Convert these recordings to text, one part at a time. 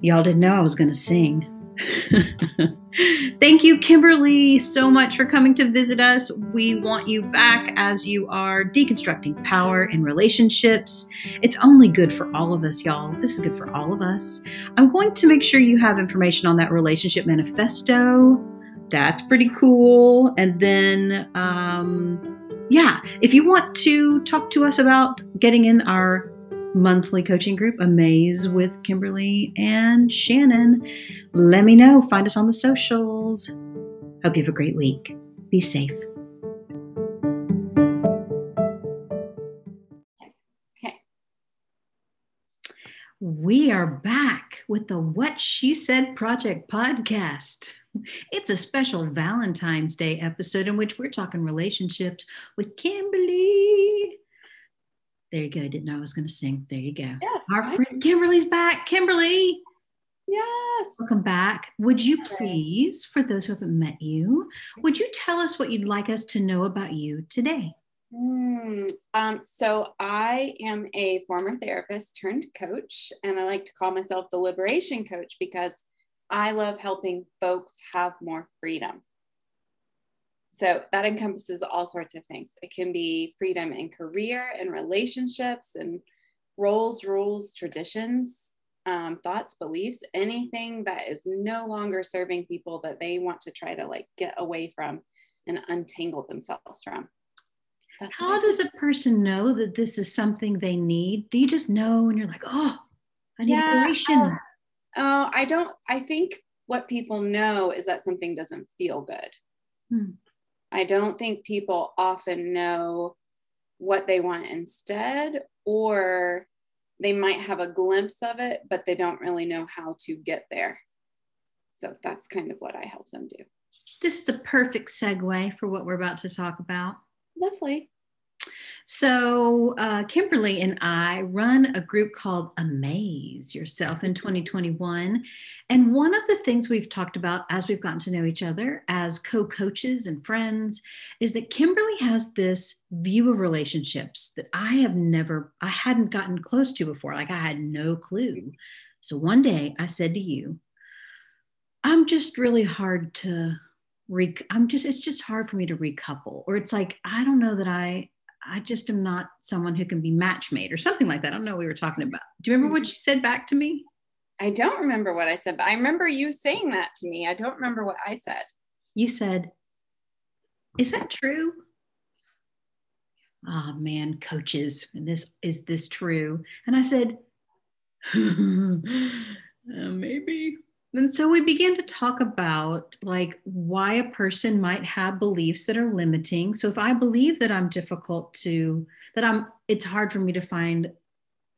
Y'all didn't know I was going to sing. Thank you, Kimberly, so much for coming to visit us. We want you back as you are deconstructing power in relationships. It's only good for all of us, y'all. This is good for all of us. I'm going to make sure you have information on that relationship manifesto. That's pretty cool. And then, um, yeah, if you want to talk to us about getting in our monthly coaching group, Amaze with Kimberly and Shannon. Let me know. Find us on the socials. Hope you have a great week. Be safe. Okay. We are back with the What She Said Project podcast. It's a special Valentine's Day episode in which we're talking relationships with Kimberly. There you go. I didn't know I was going to sing. There you go. Yes. Our friend Kimberly's back. Kimberly, Yes. welcome back. Would you please, for those who haven't met you, would you tell us what you'd like us to know about you today? Hmm. Um, so I am a former therapist turned coach, and I like to call myself the liberation coach because I love helping folks have more freedom. So that encompasses all sorts of things. It can be freedom in career and relationships and roles, rules, traditions, um, thoughts, beliefs, anything that is no longer serving people that they want to try to like get away from and untangle themselves from. That's How does a person know that this is something they need? Do you just know and you're like, oh, I need Yeah, liberation? Oh, I don't. I think what people know is that something doesn't feel good. Hmm. I don't think people often know what they want instead, or they might have a glimpse of it, but they don't really know how to get there. So that's kind of what I help them do. This is a perfect segue for what we're about to talk about. Lovely. So, uh, Kimberly and I run a group called Amaze Yourself in 2021. And one of the things we've talked about as we've gotten to know each other as co coaches and friends is that Kimberly has this view of relationships that I have never, I hadn't gotten close to before. Like I had no clue. So one day I said to you, I'm just really hard to. Re- I'm just, it's just hard for me to recouple, or it's like, I don't know that I, I just am not someone who can be match made or something like that. I don't know what we were talking about. Do you remember what you said back to me? I don't remember what I said, but I remember you saying that to me. I don't remember what I said. You said, Is that true? Oh man, coaches, and this is this true? And I said, "Uh, maybe. And so we began to talk about like why a person might have beliefs that are limiting. So if I believe that I'm difficult to, that I'm, it's hard for me to find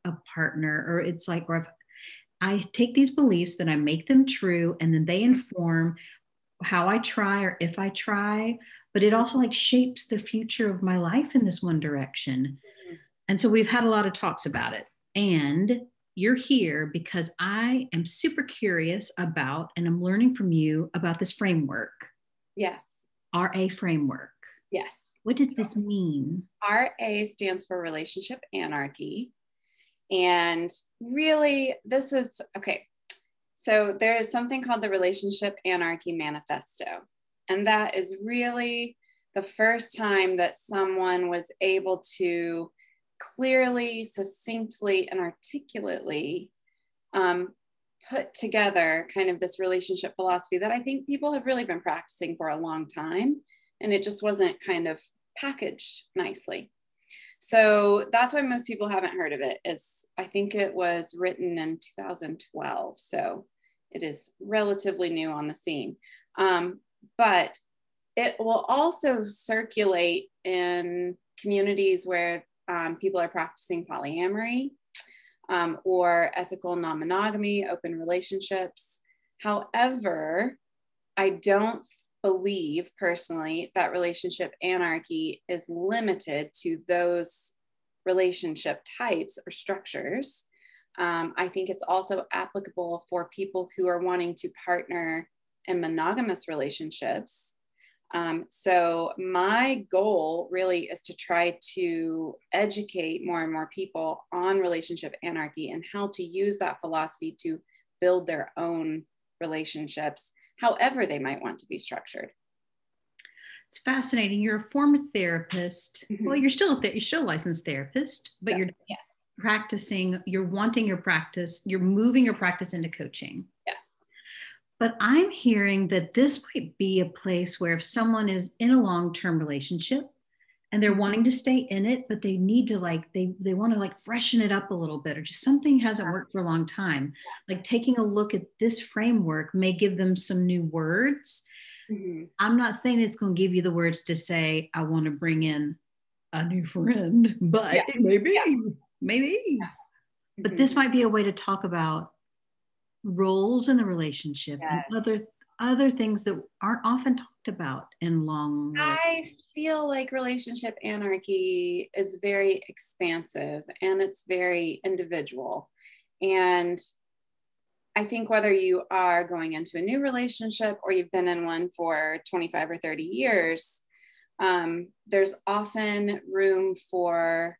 a partner, or it's like, or if I take these beliefs, then I make them true, and then they inform how I try or if I try, but it also like shapes the future of my life in this one direction. Mm-hmm. And so we've had a lot of talks about it. And you're here because I am super curious about and I'm learning from you about this framework, Yes. RA framework. Yes. What does this mean? RA stands for relationship anarchy. And really, this is okay. So, there is something called the Relationship Anarchy Manifesto. And that is really the first time that someone was able to clearly, succinctly, and articulately um, put together kind of this relationship philosophy that I think people have really been practicing for a long time. And it just wasn't kind of packaged nicely. So that's why most people haven't heard of it. Is I think it was written in 2012, so it is relatively new on the scene. Um, but it will also circulate in communities where um, people are practicing polyamory um, or ethical non-monogamy, open relationships. However, I don't believe personally that relationship anarchy is limited to those relationship types or structures. Um, I think it's also applicable for people who are wanting to partner in monogamous relationships. Um, so, my goal really is to try to educate more and more people on relationship anarchy and how to use that philosophy to build their own relationships, however they might want to be structured. It's fascinating. You're a former therapist. Mm-hmm. Well, you're still a th- you're still a licensed therapist, but you're yes practicing. You're wanting your practice. You're moving your practice into coaching. Yes. But I'm hearing that this might be a place where if someone is in a long-term relationship and they're wanting to stay in it but they need to like they they want to like freshen it up a little bit or just something hasn't worked for a long time like taking a look at this framework may give them some new words mm-hmm. i'm not saying it's going to give you the words to say i want to bring in a new friend but yeah. maybe yeah. maybe yeah. Mm-hmm. but this might be a way to talk about roles in the relationship yes. and other other things that aren't often talked about in long i feel like relationship anarchy is very expansive and it's very individual. And i think whether you are going into a new relationship or you've been in one for 25 or 30 years um, there's often room for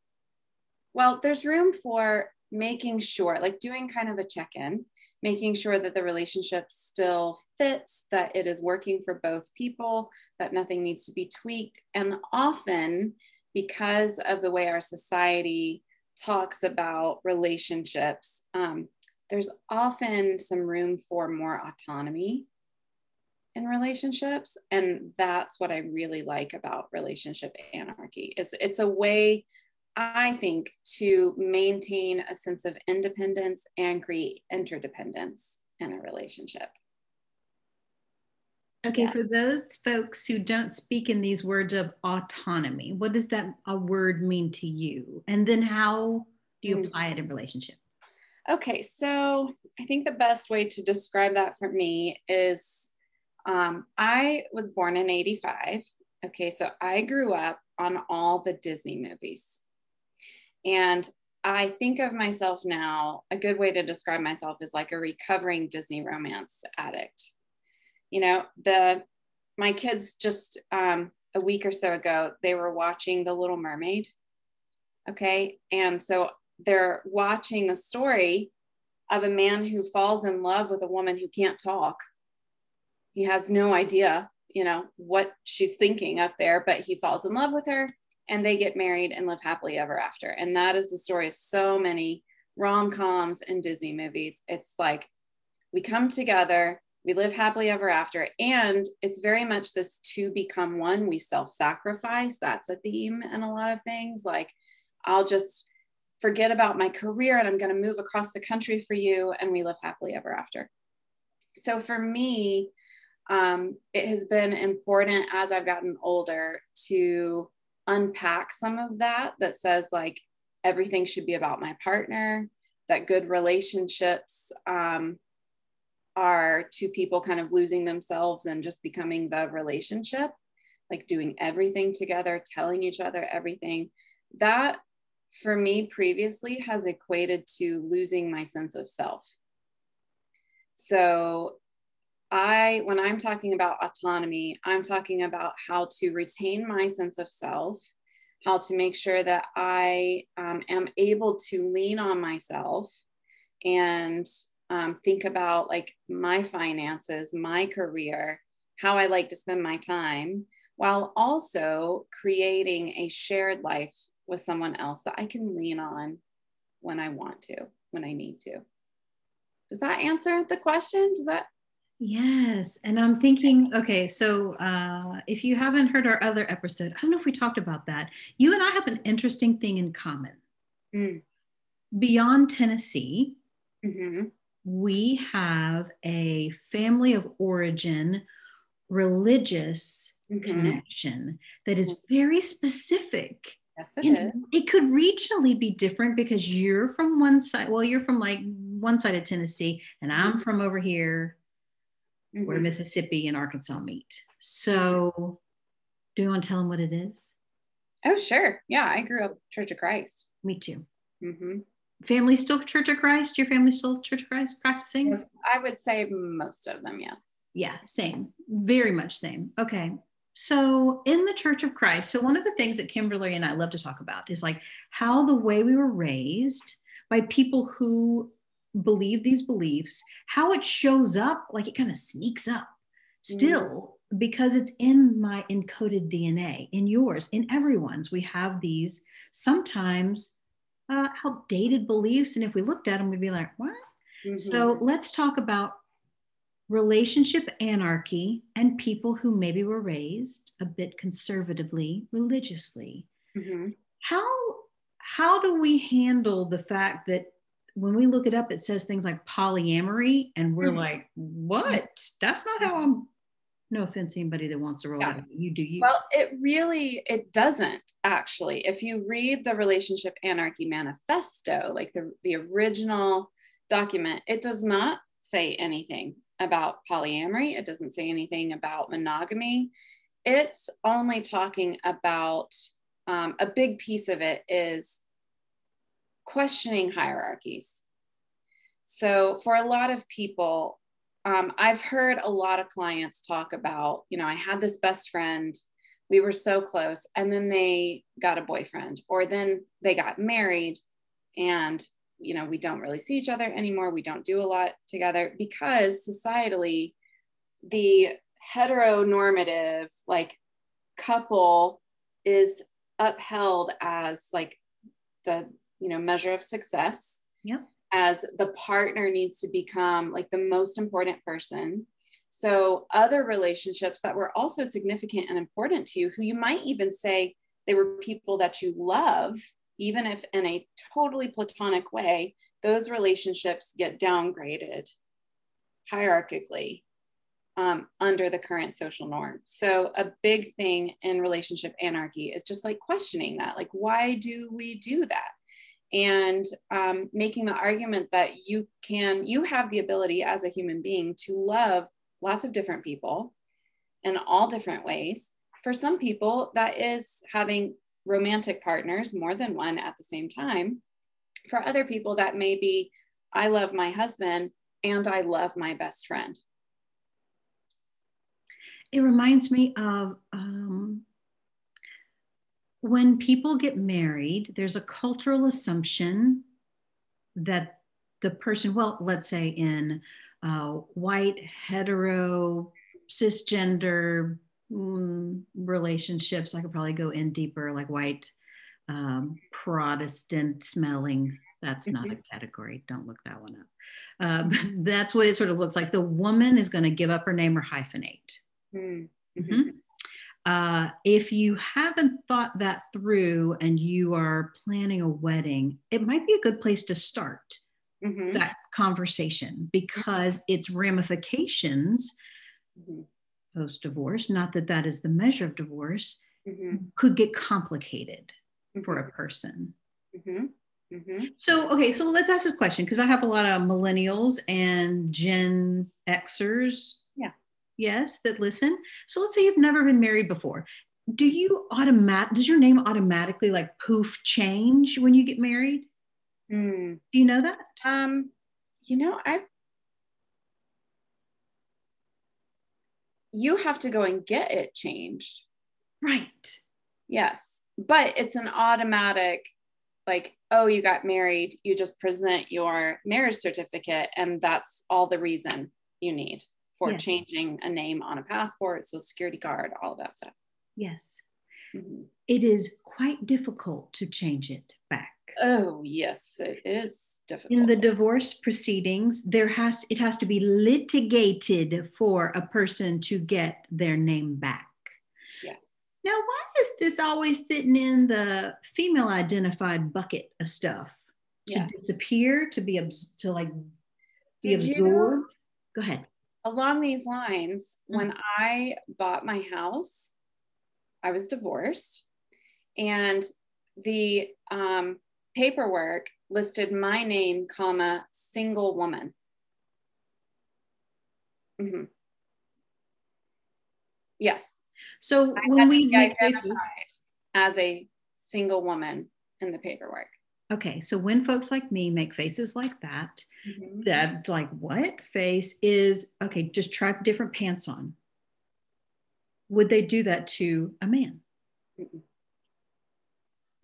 well there's room for making sure like doing kind of a check-in making sure that the relationship still fits, that it is working for both people, that nothing needs to be tweaked. And often, because of the way our society talks about relationships, um, there's often some room for more autonomy in relationships and that's what i really like about relationship anarchy is it's a way I think, to maintain a sense of independence and create interdependence in a relationship. Okay, yeah. for those folks who don't speak in these words of autonomy, what does that a word mean to you? And then how do you mm. apply it in relationship? Okay, so I think the best way to describe that for me is um, I was born in 85. Okay, so I grew up on all the Disney movies. And I think of myself now, a good way to describe myself is like a recovering Disney romance addict. You know, the my kids just um, a week or so ago, they were watching The Little Mermaid. Okay. And so they're watching the story of a man who falls in love with a woman who can't talk. He has no idea, you know, what she's thinking up there, but he falls in love with her and they get married and live happily ever after. And that is the story of so many rom coms and Disney movies. It's like we come together, we live happily ever after. And it's very much this to become one. We self sacrifice. That's a theme in a lot of things. Like, I'll just forget about my career and I'm going to move across the country for you. And we live happily ever after. So for me, um, it has been important as I've gotten older to unpack some of that that says like everything should be about my partner that good relationships um, are two people kind of losing themselves and just becoming the relationship like doing everything together telling each other everything. That for me previously has equated to losing my sense of self. So I, when I'm talking about autonomy, I'm talking about how to retain my sense of self, how to make sure that I um, am able to lean on myself and um, think about like my finances, my career, how I like to spend my time, while also creating a shared life with someone else that I can lean on when I want to, when I need to. Does that answer the question? Does that Yes. And I'm thinking, okay, so uh, if you haven't heard our other episode, I don't know if we talked about that. You and I have an interesting thing in common. Mm. Beyond Tennessee, mm-hmm. we have a family of origin religious mm-hmm. connection that is very specific. Yes, it is. It could regionally be different because you're from one side. Well, you're from like one side of Tennessee, and I'm mm-hmm. from over here mm-hmm. where Mississippi and Arkansas meet. So, do you want to tell them what it is? Oh, sure. Yeah, I grew up Church of Christ. Me too. Mm-hmm. Family still Church of Christ? Your family still Church of Christ practicing? I would say most of them, yes. Yeah, same. Very much same. Okay. So, in the Church of Christ, so one of the things that Kimberly and I love to talk about is like how the way we were raised by people who believe these beliefs, how it shows up, like it kind of sneaks up still mm. because it's in my encoded DNA, in yours, in everyone's. We have these sometimes uh, outdated beliefs. And if we looked at them, we'd be like, what? Mm-hmm. So let's talk about relationship anarchy and people who maybe were raised a bit conservatively religiously. Mm-hmm. How how do we handle the fact that when we look it up, it says things like polyamory, and we're mm-hmm. like, what? That's not how I'm. No offense to anybody that wants to roll yeah. You do you. Well, it really it doesn't actually. If you read the Relationship Anarchy Manifesto, like the the original document, it does not say anything about polyamory. It doesn't say anything about monogamy. It's only talking about um, a big piece of it is questioning hierarchies. So, for a lot of people, um, I've heard a lot of clients talk about, you know, I had this best friend, we were so close, and then they got a boyfriend, or then they got married, and, you know, we don't really see each other anymore. We don't do a lot together because societally, the heteronormative, like, couple is upheld as like the you know measure of success yeah as the partner needs to become like the most important person so other relationships that were also significant and important to you who you might even say they were people that you love even if in a totally platonic way those relationships get downgraded hierarchically um, under the current social norm. So, a big thing in relationship anarchy is just like questioning that. Like, why do we do that? And um, making the argument that you can, you have the ability as a human being to love lots of different people in all different ways. For some people, that is having romantic partners, more than one at the same time. For other people, that may be, I love my husband and I love my best friend it reminds me of um, when people get married, there's a cultural assumption that the person, well, let's say in uh, white, hetero, cisgender mm, relationships, I could probably go in deeper, like white, um, Protestant smelling. That's not mm-hmm. a category. Don't look that one up. Uh, that's what it sort of looks like. The woman is going to give up her name or hyphenate. Mm-hmm. mm-hmm. Uh, if you haven't thought that through and you are planning a wedding, it might be a good place to start mm-hmm. that conversation because its ramifications mm-hmm. post divorce, not that that is the measure of divorce, mm-hmm. could get complicated for a mm-hmm. person. So, okay, so let's ask this question because I have a lot of millennials and Gen Xers yes, that listen. So let's say you've never been married before. Do you automatic does your name automatically like poof change when you get married? Mm. Do you know that? Um, you know, I you have to go and get it changed. Right. Yes. But it's an automatic like, oh, you got married, you just present your marriage certificate and that's all the reason you need for yes. changing a name on a passport, social security card, all of that stuff. Yes. Mm-hmm. It is quite difficult to change it back. Oh, yes, it is difficult. In the divorce proceedings, there has it has to be litigated for a person to get their name back. Yes. Now, why is this always sitting in the female identified bucket of stuff? To yes. disappear, to be to like be Did absorbed? You, Go ahead along these lines, mm-hmm. when I bought my house, I was divorced, and the um, paperwork listed my name, comma single woman. Mm-hmm. Yes. So when we identified as a single woman in the paperwork. Okay, so when folks like me make faces like that, mm-hmm. that like what face is okay, just try different pants on. Would they do that to a man? Mm-mm.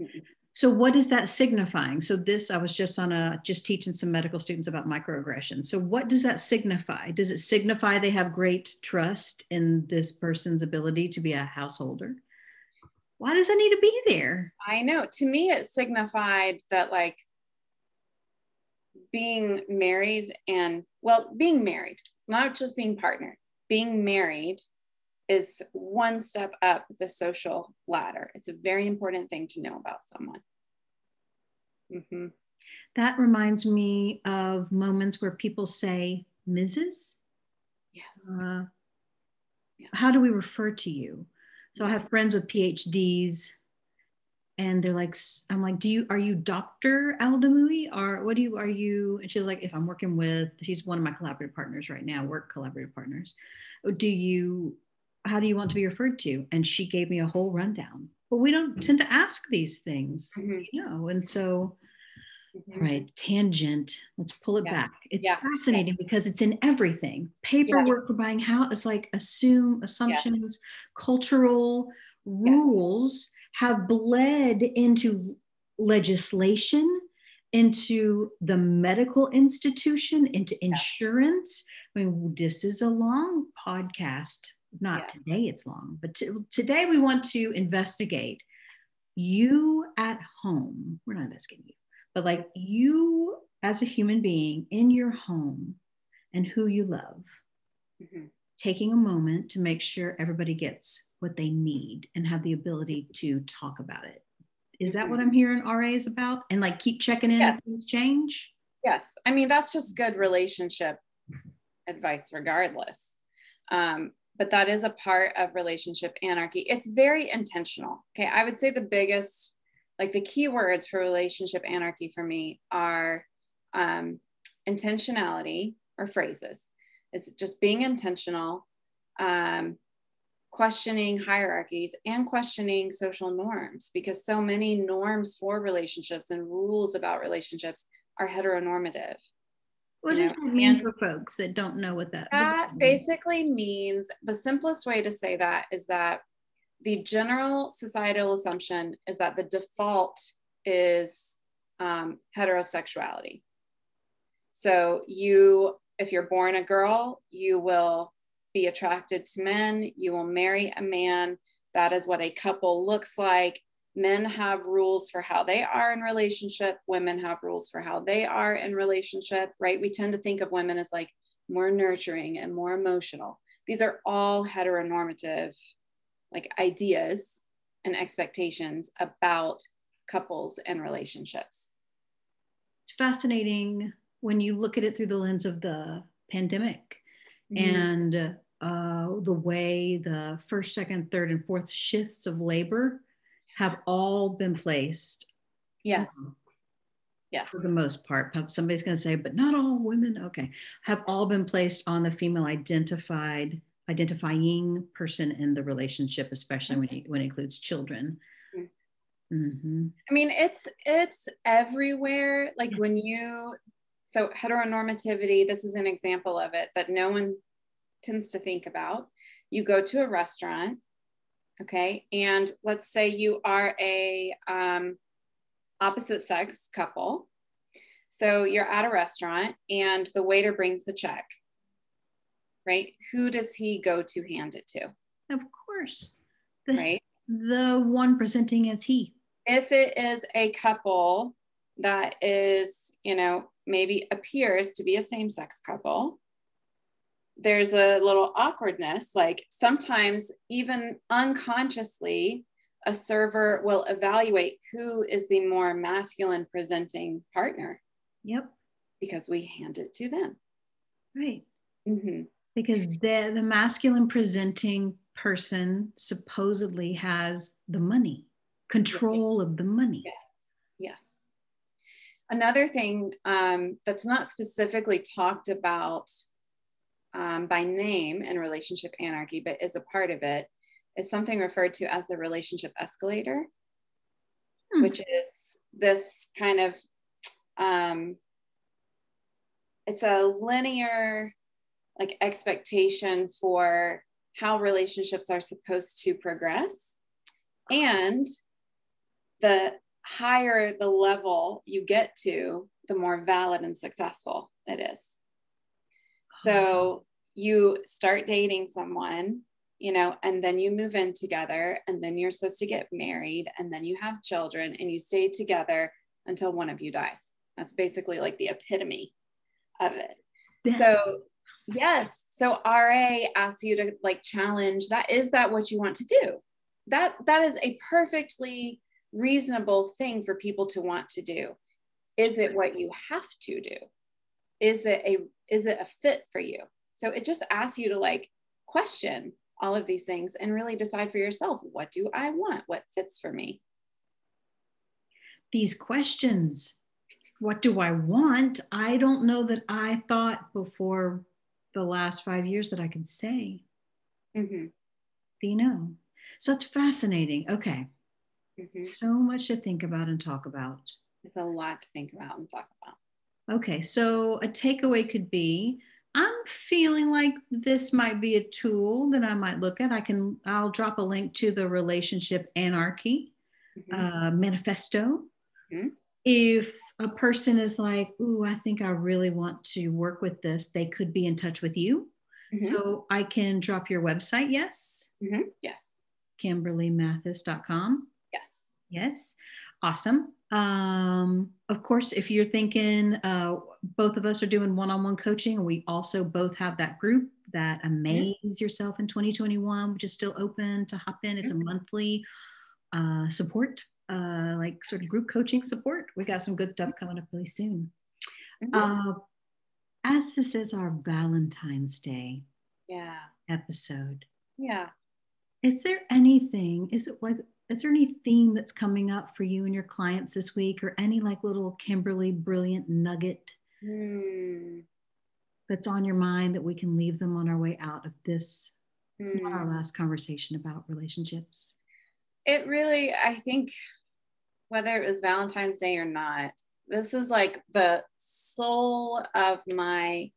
Mm-mm. So what is that signifying? So this, I was just on a, just teaching some medical students about microaggression. So what does that signify? Does it signify they have great trust in this person's ability to be a householder? Why does it need to be there? I know. To me, it signified that like being married and well, being married, not just being partnered, being married is one step up the social ladder. It's a very important thing to know about someone. Mm-hmm. That reminds me of moments where people say, Mrs. Yes. Uh, yeah. How do we refer to you? So I have friends with PhDs and they're like, I'm like, do you, are you Dr. Aldamui or what do you, are you? And she was like, if I'm working with, she's one of my collaborative partners right now, work collaborative partners. Do you, how do you want to be referred to? And she gave me a whole rundown. But we don't tend to ask these things, mm-hmm. you know, and so Mm-hmm. Right, tangent. Let's pull it yeah. back. It's yeah. fascinating yeah. because it's in everything. Paperwork for buying house. It's like assume assumptions, cultural rules have bled into legislation, into the medical institution, into insurance. I mean, this is a long podcast. Not today, it's long, but t- today we want to investigate you at home. We're not investigating you but like you as a human being in your home and who you love, mm-hmm. Taking a moment to make sure everybody gets what they need and have the ability to talk about it. Is that what mm-hmm. I'm hearing RA is about? And like keep checking in yes. as things change? Yes. I mean, that's just good relationship advice, regardless. Um, but that is a part of relationship anarchy. It's very intentional. Okay. I would say the biggest like the key words for relationship anarchy for me are um, intentionality or phrases. It's just being intentional, um, questioning hierarchies, and questioning social norms because so many norms for relationships and rules about relationships are heteronormative. What does that mean and for folks that don't know what that? That basically means the simplest way to say that is that the general societal assumption is that the default is um, heterosexuality. So you, if you're born a girl, you will be attracted to men. You will marry a man. That is what a couple looks like. Men have rules for how they are in relationship. Women have rules for how they are in relationship, right? We tend to think of women as like more nurturing and more emotional. These are all heteronormative like ideas and expectations about couples and relationships. It's fascinating when you look at it through the lens of the pandemic mm-hmm. and uh, the way the first, second, third, and fourth shifts of labor have all been placed. Yes. yes. For the most part. Somebody's going to say, but not all women. Okay. Have all been placed on the female identified identifying person in the relationship, especially when it, when it includes children. Mm-hmm. I mean, it's it's everywhere. Like when you so heteronormativity. This is an example of it that no one tends to think about. You go to a restaurant, okay, and let's say you are a um, opposite sex couple. So you're at a restaurant and the waiter brings the check right? Who does he go to hand it to? Of course. The, right. The one presenting as he. If it is a couple that is, you know, maybe appears to be a same sex couple, there's a little awkwardness. Like sometimes, even unconsciously, a server will evaluate who is the more masculine presenting partner. Yep. Because we hand it to them. Right. Mm-hmm because the the masculine presenting person supposedly has the money control of the money yes yes another thing um, that's not specifically talked about um, by name in relationship anarchy but is a part of it is something referred to as the relationship escalator hmm. which is this kind of um, it's a linear like expectation for how relationships are supposed to progress and the higher the level you get to, the more valid and successful it is. So ah. you start dating someone, you know, and then you move in together, and then you're supposed to get married, and then you have children, and you stay together until one of you dies. That's basically like the epitome of it. So, yes. So RA asks you to like challenge that. Is that what you want to do? That that is a perfectly reasonable thing for people to want to do. Is it what you have to do? Is it a is it a fit for you? So it just asks you to like question all of these things and really decide for yourself what do I want? What fits for me? These questions what do I want? I don't know that I thought before the last five years that I could say. Mm-hmm. You know, so it's fascinating. Okay. Mm-hmm. So much to think about and talk about. It's a lot to think about and talk about. Okay. So a takeaway could be I'm feeling like this might be a tool that I might look at. I can, I'll drop a link to the relationship anarchy mm-hmm. uh, manifesto. Mm-hmm. If a person is like, Ooh, I think I really want to work with this, they could be in touch with you. Mm-hmm. So I can drop your website, yes? Mm-hmm. Yes. KimberlyMathis.com. Yes. Awesome. Um, of course, if you're thinking uh, both of us are doing one on one coaching, we also both have that group that Amaze mm-hmm. Yourself in 2021, which is still open to hop in. It's a monthly uh, support uh, like sort of group coaching support. We got some good stuff coming up really soon. Mm-hmm. Uh, as this is our Valentine's Day yeah. episode. Yeah. Is there anything, is it like, is there any theme that's coming up for you and your clients this week or any like little Kimberly brilliant nugget mm. that's on your mind that we can leave them on our way out of this, mm. our last conversation about relationships? It really, I think whether it was Valentine's Day or not, this is like the soul of my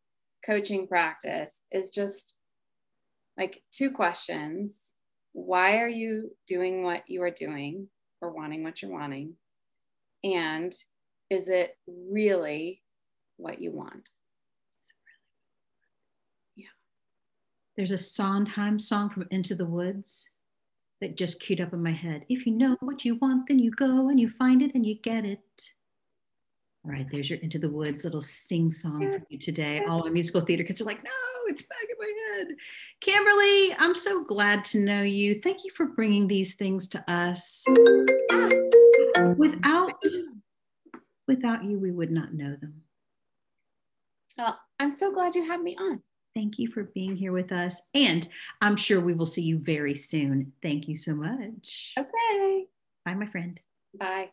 coaching practice is just like two questions. Why are you doing what you are doing or wanting what you're wanting? And is it really what you want? Yeah. There's a Sondheim song from Into the Woods that just queued up in my head. If you know what you want, then you go and you find it and you get it. All right, there's your Into the Woods little sing song for you today. All our musical theater kids are like, no, it's back in my head. Kimberly, I'm so glad to know you. Thank you for bringing these things to us. Without, without you, we would not know them. Well, I'm so glad you had me on. Thank you for being here with us. And I'm sure we will see you very soon. Thank you so much. Okay. Bye, my friend. Bye.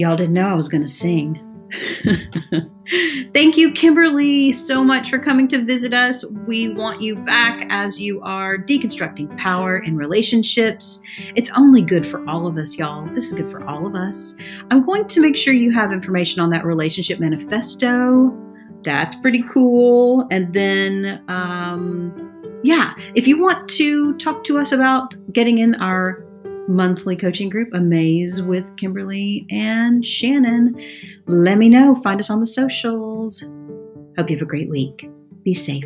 Y'all didn't know I was going to sing. Thank you, Kimberly, so much for coming to visit us. We want you back as you are deconstructing power in relationships. It's only good for all of us, y'all. This is good for all of us. I'm going to make sure you have information on that relationship manifesto. That's pretty cool. And then, um, yeah, if you want to talk to us about getting in our monthly coaching group, Amaze with Kimberly and Shannon. Let me know. Find us on the socials. Hope you have a great week. Be safe.